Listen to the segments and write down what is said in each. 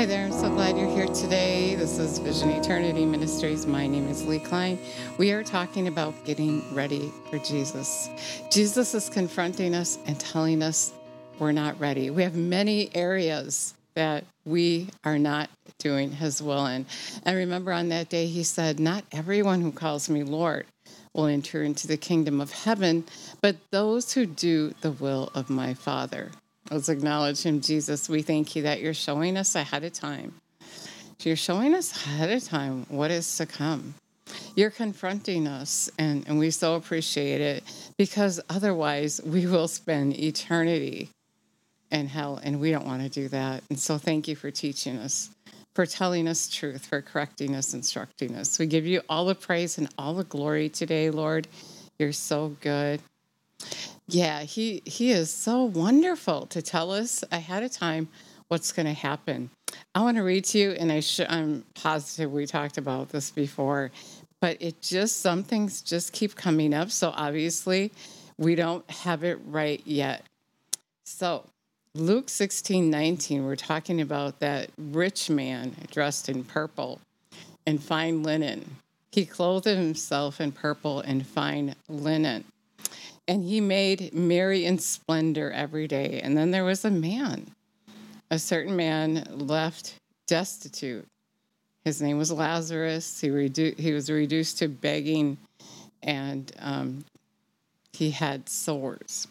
Hi there, I'm so glad you're here today. This is Vision Eternity Ministries. My name is Lee Klein. We are talking about getting ready for Jesus. Jesus is confronting us and telling us we're not ready. We have many areas that we are not doing his will in. And remember, on that day, he said, Not everyone who calls me Lord will enter into the kingdom of heaven, but those who do the will of my Father. Let's acknowledge him, Jesus. We thank you that you're showing us ahead of time. You're showing us ahead of time what is to come. You're confronting us, and, and we so appreciate it because otherwise we will spend eternity in hell, and we don't want to do that. And so, thank you for teaching us, for telling us truth, for correcting us, instructing us. We give you all the praise and all the glory today, Lord. You're so good. Yeah, he he is so wonderful to tell us ahead of time what's going to happen. I want to read to you, and I sh- I'm positive we talked about this before, but it just some things just keep coming up. So obviously, we don't have it right yet. So Luke 16, 19, we're talking about that rich man dressed in purple and fine linen. He clothed himself in purple and fine linen and he made merry in splendor every day. And then there was a man, a certain man left destitute. His name was Lazarus. He, redu- he was reduced to begging, and um, he had sores.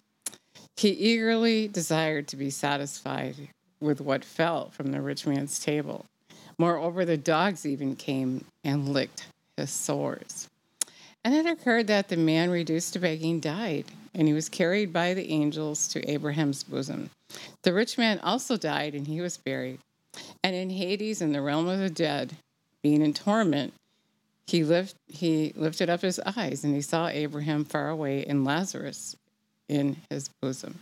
He eagerly desired to be satisfied with what fell from the rich man's table. Moreover, the dogs even came and licked his sores. And it occurred that the man reduced to begging died, and he was carried by the angels to Abraham's bosom. The rich man also died, and he was buried. And in Hades, in the realm of the dead, being in torment, he, lift, he lifted up his eyes, and he saw Abraham far away and Lazarus in his bosom.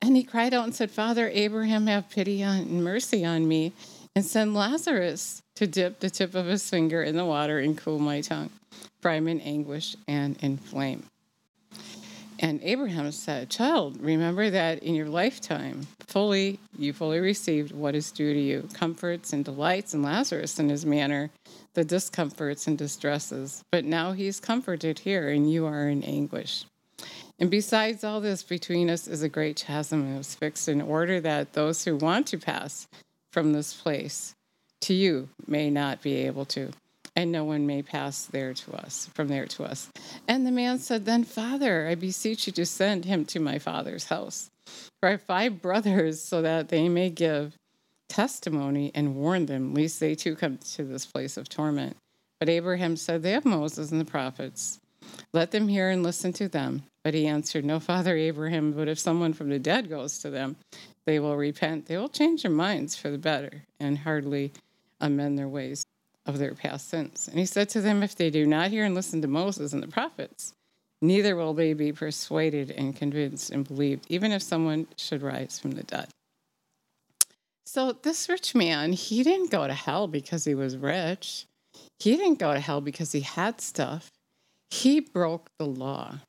And he cried out and said, Father Abraham, have pity and mercy on me, and send Lazarus to dip the tip of his finger in the water and cool my tongue for in anguish and in flame. And Abraham said, Child, remember that in your lifetime, fully you fully received what is due to you comforts and delights, and Lazarus in his manner, the discomforts and distresses. But now he's comforted here, and you are in anguish. And besides all this, between us is a great chasm that was fixed in order that those who want to pass from this place to you may not be able to and no one may pass there to us, from there to us. And the man said, Then, Father, I beseech you to send him to my father's house. For I have five brothers, so that they may give testimony and warn them, lest they too come to this place of torment. But Abraham said, They have Moses and the prophets. Let them hear and listen to them. But he answered, No, Father Abraham, but if someone from the dead goes to them, they will repent. They will change their minds for the better and hardly amend their ways of their past sins. And he said to them, If they do not hear and listen to Moses and the prophets, neither will they be persuaded and convinced and believed, even if someone should rise from the dead. So, this rich man, he didn't go to hell because he was rich. He didn't go to hell because he had stuff. He broke the law,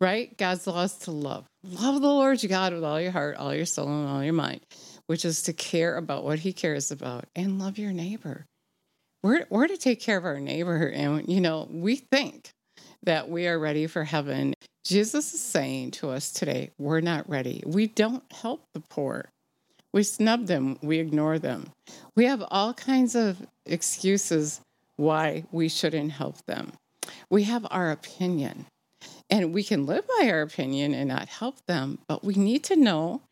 right? God's law is to love. Love the Lord your God with all your heart, all your soul, and all your mind, which is to care about what he cares about and love your neighbor we're, we're to take care of our neighbor. And, you know, we think that we are ready for heaven. Jesus is saying to us today, we're not ready. We don't help the poor. We snub them, we ignore them. We have all kinds of excuses why we shouldn't help them. We have our opinion, and we can live by our opinion and not help them, but we need to know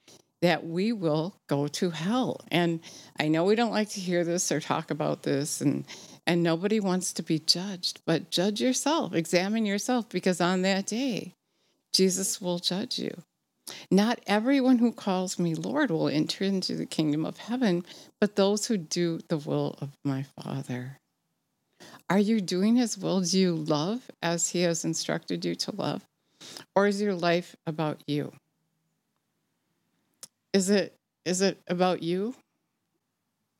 that we will go to hell. And I know we don't like to hear this or talk about this and and nobody wants to be judged, but judge yourself, examine yourself because on that day Jesus will judge you. Not everyone who calls me Lord will enter into the kingdom of heaven, but those who do the will of my Father. Are you doing his will? Do you love as he has instructed you to love? Or is your life about you? Is it is it about you?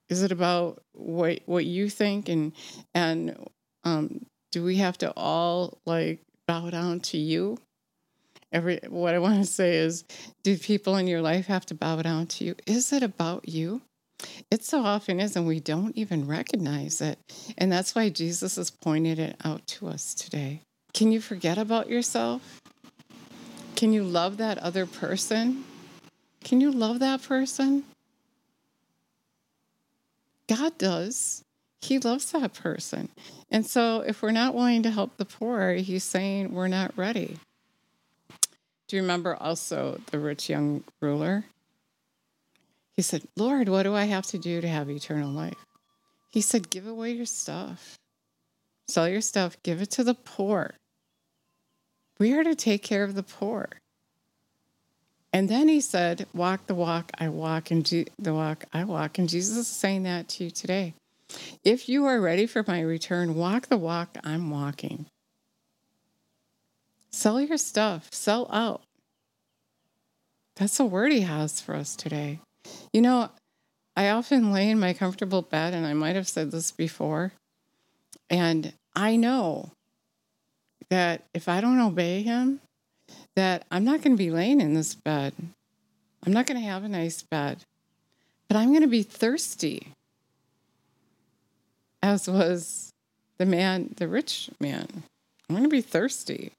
Is it about what what you think and and um, do we have to all like bow down to you? Every what I want to say is, do people in your life have to bow down to you? Is it about you? It so often is, and we don't even recognize it. And that's why Jesus is pointing it out to us today. Can you forget about yourself? Can you love that other person? Can you love that person? God does. He loves that person. And so if we're not willing to help the poor, he's saying we're not ready. Do you remember also the rich young ruler? He said, Lord, what do I have to do to have eternal life? He said, Give away your stuff. Sell your stuff, give it to the poor. We are to take care of the poor. And then he said, Walk the walk I walk, and the walk I walk. And Jesus is saying that to you today. If you are ready for my return, walk the walk I'm walking. Sell your stuff, sell out. That's a word he has for us today. You know, I often lay in my comfortable bed, and I might have said this before, and I know that if I don't obey him, that I'm not going to be laying in this bed. I'm not going to have a nice bed, but I'm going to be thirsty, as was the man, the rich man. I'm going to be thirsty.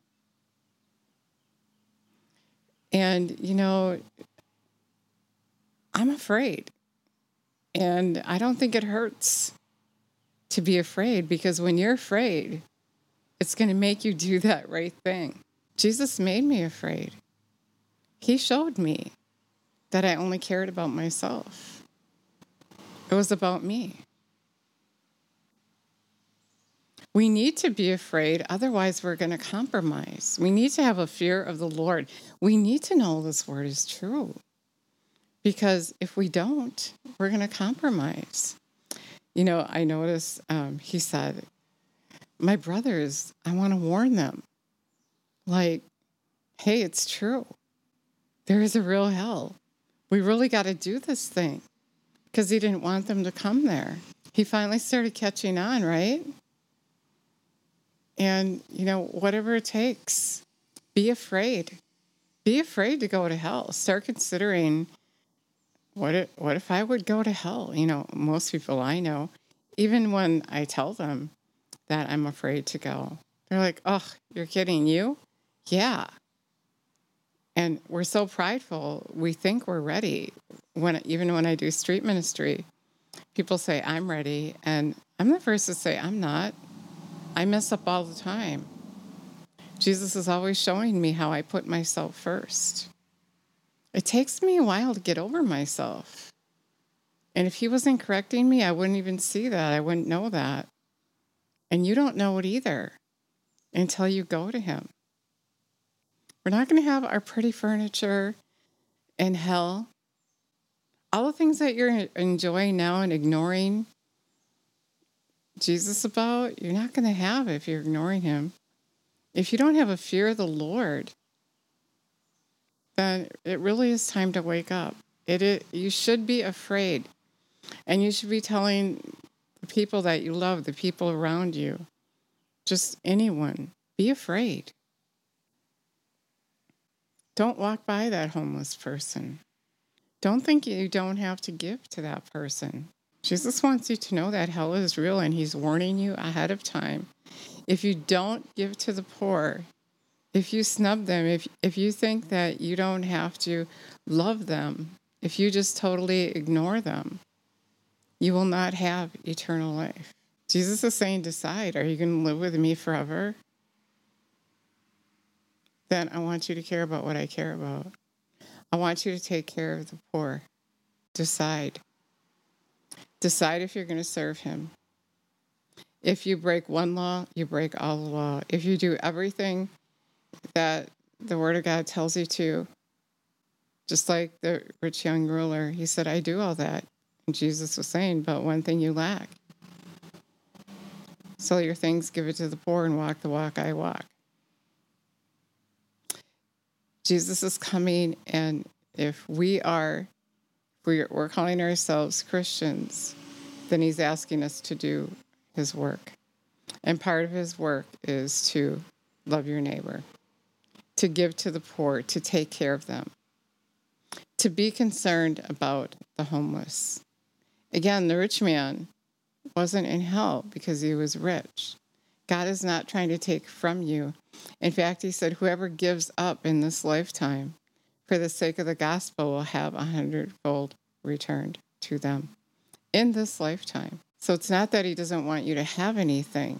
And, you know, I'm afraid. And I don't think it hurts to be afraid because when you're afraid, it's going to make you do that right thing. Jesus made me afraid. He showed me that I only cared about myself, it was about me. We need to be afraid, otherwise, we're going to compromise. We need to have a fear of the Lord. We need to know this word is true. Because if we don't, we're going to compromise. You know, I noticed um, he said, My brothers, I want to warn them. Like, hey, it's true. There is a real hell. We really got to do this thing because he didn't want them to come there. He finally started catching on, right? And, you know, whatever it takes, be afraid. Be afraid to go to hell. Start considering what if, what if I would go to hell? You know, most people I know, even when I tell them that I'm afraid to go, they're like, oh, you're kidding, you? Yeah. And we're so prideful, we think we're ready. When even when I do street ministry, people say I'm ready, and I'm the first to say I'm not. I mess up all the time. Jesus is always showing me how I put myself first. It takes me a while to get over myself. And if he wasn't correcting me, I wouldn't even see that. I wouldn't know that. And you don't know it either until you go to him. We're not going to have our pretty furniture in hell. All the things that you're enjoying now and ignoring Jesus about, you're not going to have if you're ignoring him. If you don't have a fear of the Lord, then it really is time to wake up. It, you should be afraid, and you should be telling the people that you love, the people around you, just anyone, be afraid. Don't walk by that homeless person. Don't think you don't have to give to that person. Jesus wants you to know that hell is real and he's warning you ahead of time. If you don't give to the poor, if you snub them, if, if you think that you don't have to love them, if you just totally ignore them, you will not have eternal life. Jesus is saying, decide are you going to live with me forever? Then I want you to care about what I care about. I want you to take care of the poor. Decide. Decide if you're going to serve him. If you break one law, you break all the law. If you do everything that the Word of God tells you to, just like the rich young ruler, he said, I do all that. And Jesus was saying, but one thing you lack. Sell your things, give it to the poor, and walk the walk I walk. Jesus is coming, and if we are we're, we're calling ourselves Christians, then he's asking us to do his work. And part of his work is to love your neighbor, to give to the poor, to take care of them, to be concerned about the homeless. Again, the rich man wasn't in hell because he was rich. God is not trying to take from you. In fact, he said, Whoever gives up in this lifetime for the sake of the gospel will have a hundredfold returned to them in this lifetime. So it's not that he doesn't want you to have anything,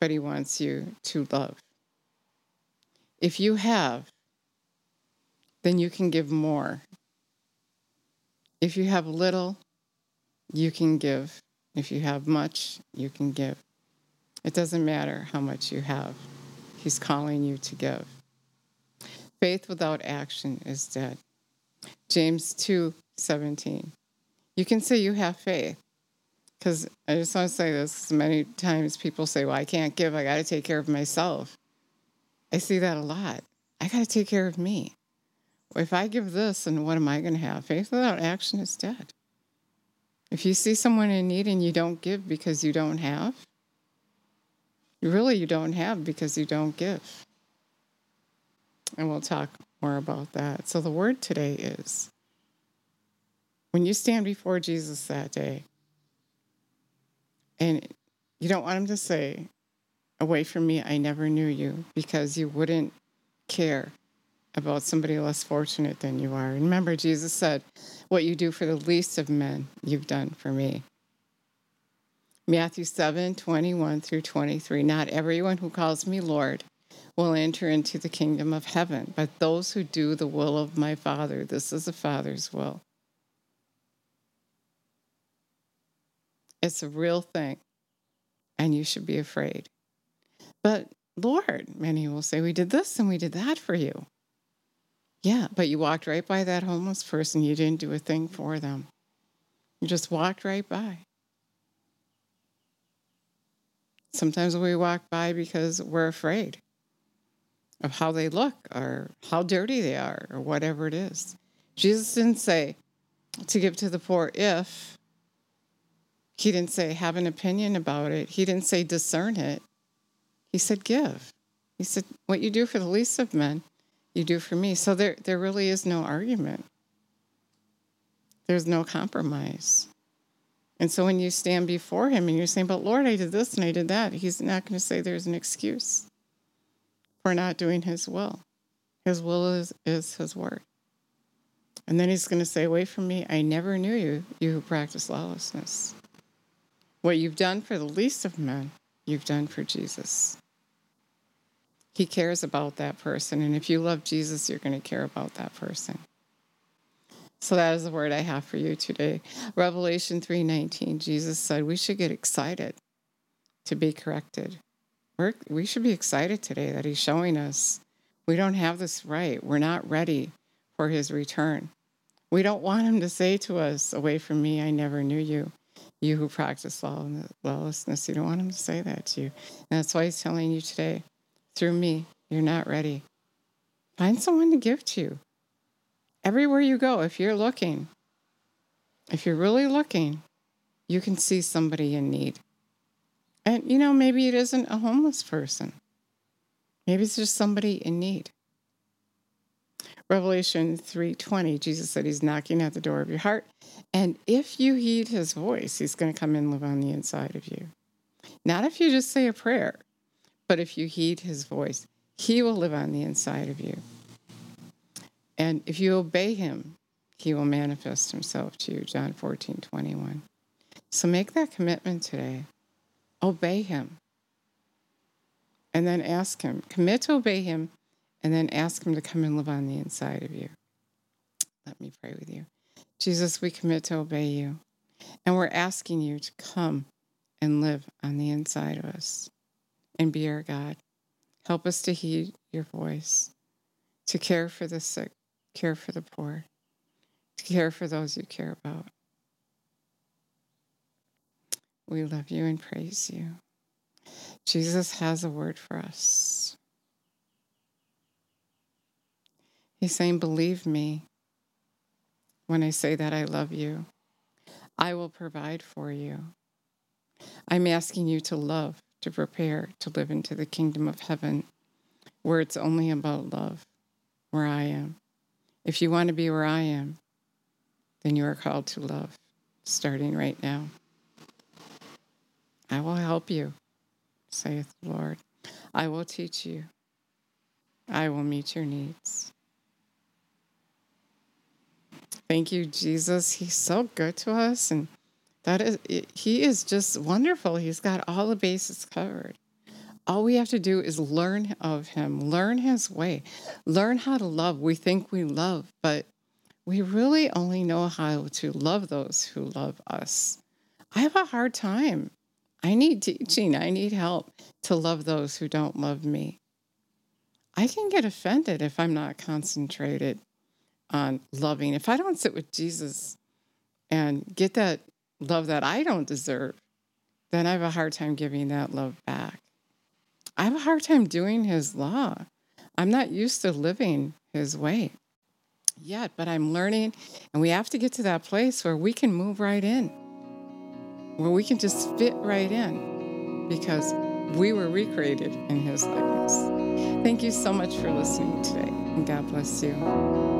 but he wants you to love. If you have, then you can give more. If you have little, you can give. If you have much, you can give. It doesn't matter how much you have, He's calling you to give. Faith without action is dead. James 2 17. You can say you have faith. Because I just want to say this many times people say, Well, I can't give. I got to take care of myself. I see that a lot. I got to take care of me. If I give this, then what am I going to have? Faith without action is dead. If you see someone in need and you don't give because you don't have, really you don't have because you don't give. And we'll talk more about that. So the word today is when you stand before Jesus that day, and you don't want him to say, Away from me, I never knew you, because you wouldn't care about somebody less fortunate than you are. Remember, Jesus said, What you do for the least of men, you've done for me. Matthew 7 21 through 23. Not everyone who calls me Lord will enter into the kingdom of heaven, but those who do the will of my Father. This is the Father's will. It's a real thing, and you should be afraid. But Lord, many will say, we did this and we did that for you. Yeah, but you walked right by that homeless person. You didn't do a thing for them. You just walked right by. Sometimes we walk by because we're afraid of how they look or how dirty they are or whatever it is. Jesus didn't say to give to the poor if, he didn't say have an opinion about it, he didn't say discern it. He said, Give. He said, What you do for the least of men, you do for me. So there, there really is no argument. There's no compromise. And so when you stand before him and you're saying, But Lord, I did this and I did that, he's not going to say there's an excuse for not doing his will. His will is, is his word. And then he's going to say, Away from me, I never knew you, you who practice lawlessness. What you've done for the least of men, you've done for Jesus. He cares about that person. And if you love Jesus, you're going to care about that person. So that is the word I have for you today. Revelation 3:19. Jesus said we should get excited to be corrected. We're, we should be excited today that he's showing us we don't have this right. We're not ready for his return. We don't want him to say to us, Away from me, I never knew you you who practice lawlessness. You don't want him to say that to you. And that's why he's telling you today, through me, you're not ready. Find someone to give to you. Everywhere you go, if you're looking, if you're really looking, you can see somebody in need. And, you know, maybe it isn't a homeless person, maybe it's just somebody in need. Revelation 3:20, Jesus said he's knocking at the door of your heart, and if you heed his voice, he's going to come and live on the inside of you. Not if you just say a prayer, but if you heed his voice, he will live on the inside of you. And if you obey him, he will manifest himself to you. John 14, 21. So make that commitment today. Obey him. And then ask him, commit to obey him and then ask Him to come and live on the inside of you. Let me pray with you. Jesus, we commit to obey you, and we're asking you to come and live on the inside of us and be our God. Help us to heed your voice, to care for the sick, care for the poor, to care for those you care about. We love you and praise you. Jesus has a word for us. He's saying, Believe me when I say that I love you. I will provide for you. I'm asking you to love, to prepare to live into the kingdom of heaven where it's only about love, where I am. If you want to be where I am, then you are called to love, starting right now. I will help you, saith the Lord. I will teach you. I will meet your needs. Thank you, Jesus. He's so good to us. And that is, he is just wonderful. He's got all the bases covered. All we have to do is learn of him, learn his way, learn how to love. We think we love, but we really only know how to love those who love us. I have a hard time. I need teaching. I need help to love those who don't love me. I can get offended if I'm not concentrated on loving. If I don't sit with Jesus and get that love that I don't deserve, then I have a hard time giving that love back. I have a hard time doing his law. I'm not used to living his way yet, but I'm learning, and we have to get to that place where we can move right in, where we can just fit right in because we were recreated in his likeness. Thank you so much for listening today, and God bless you.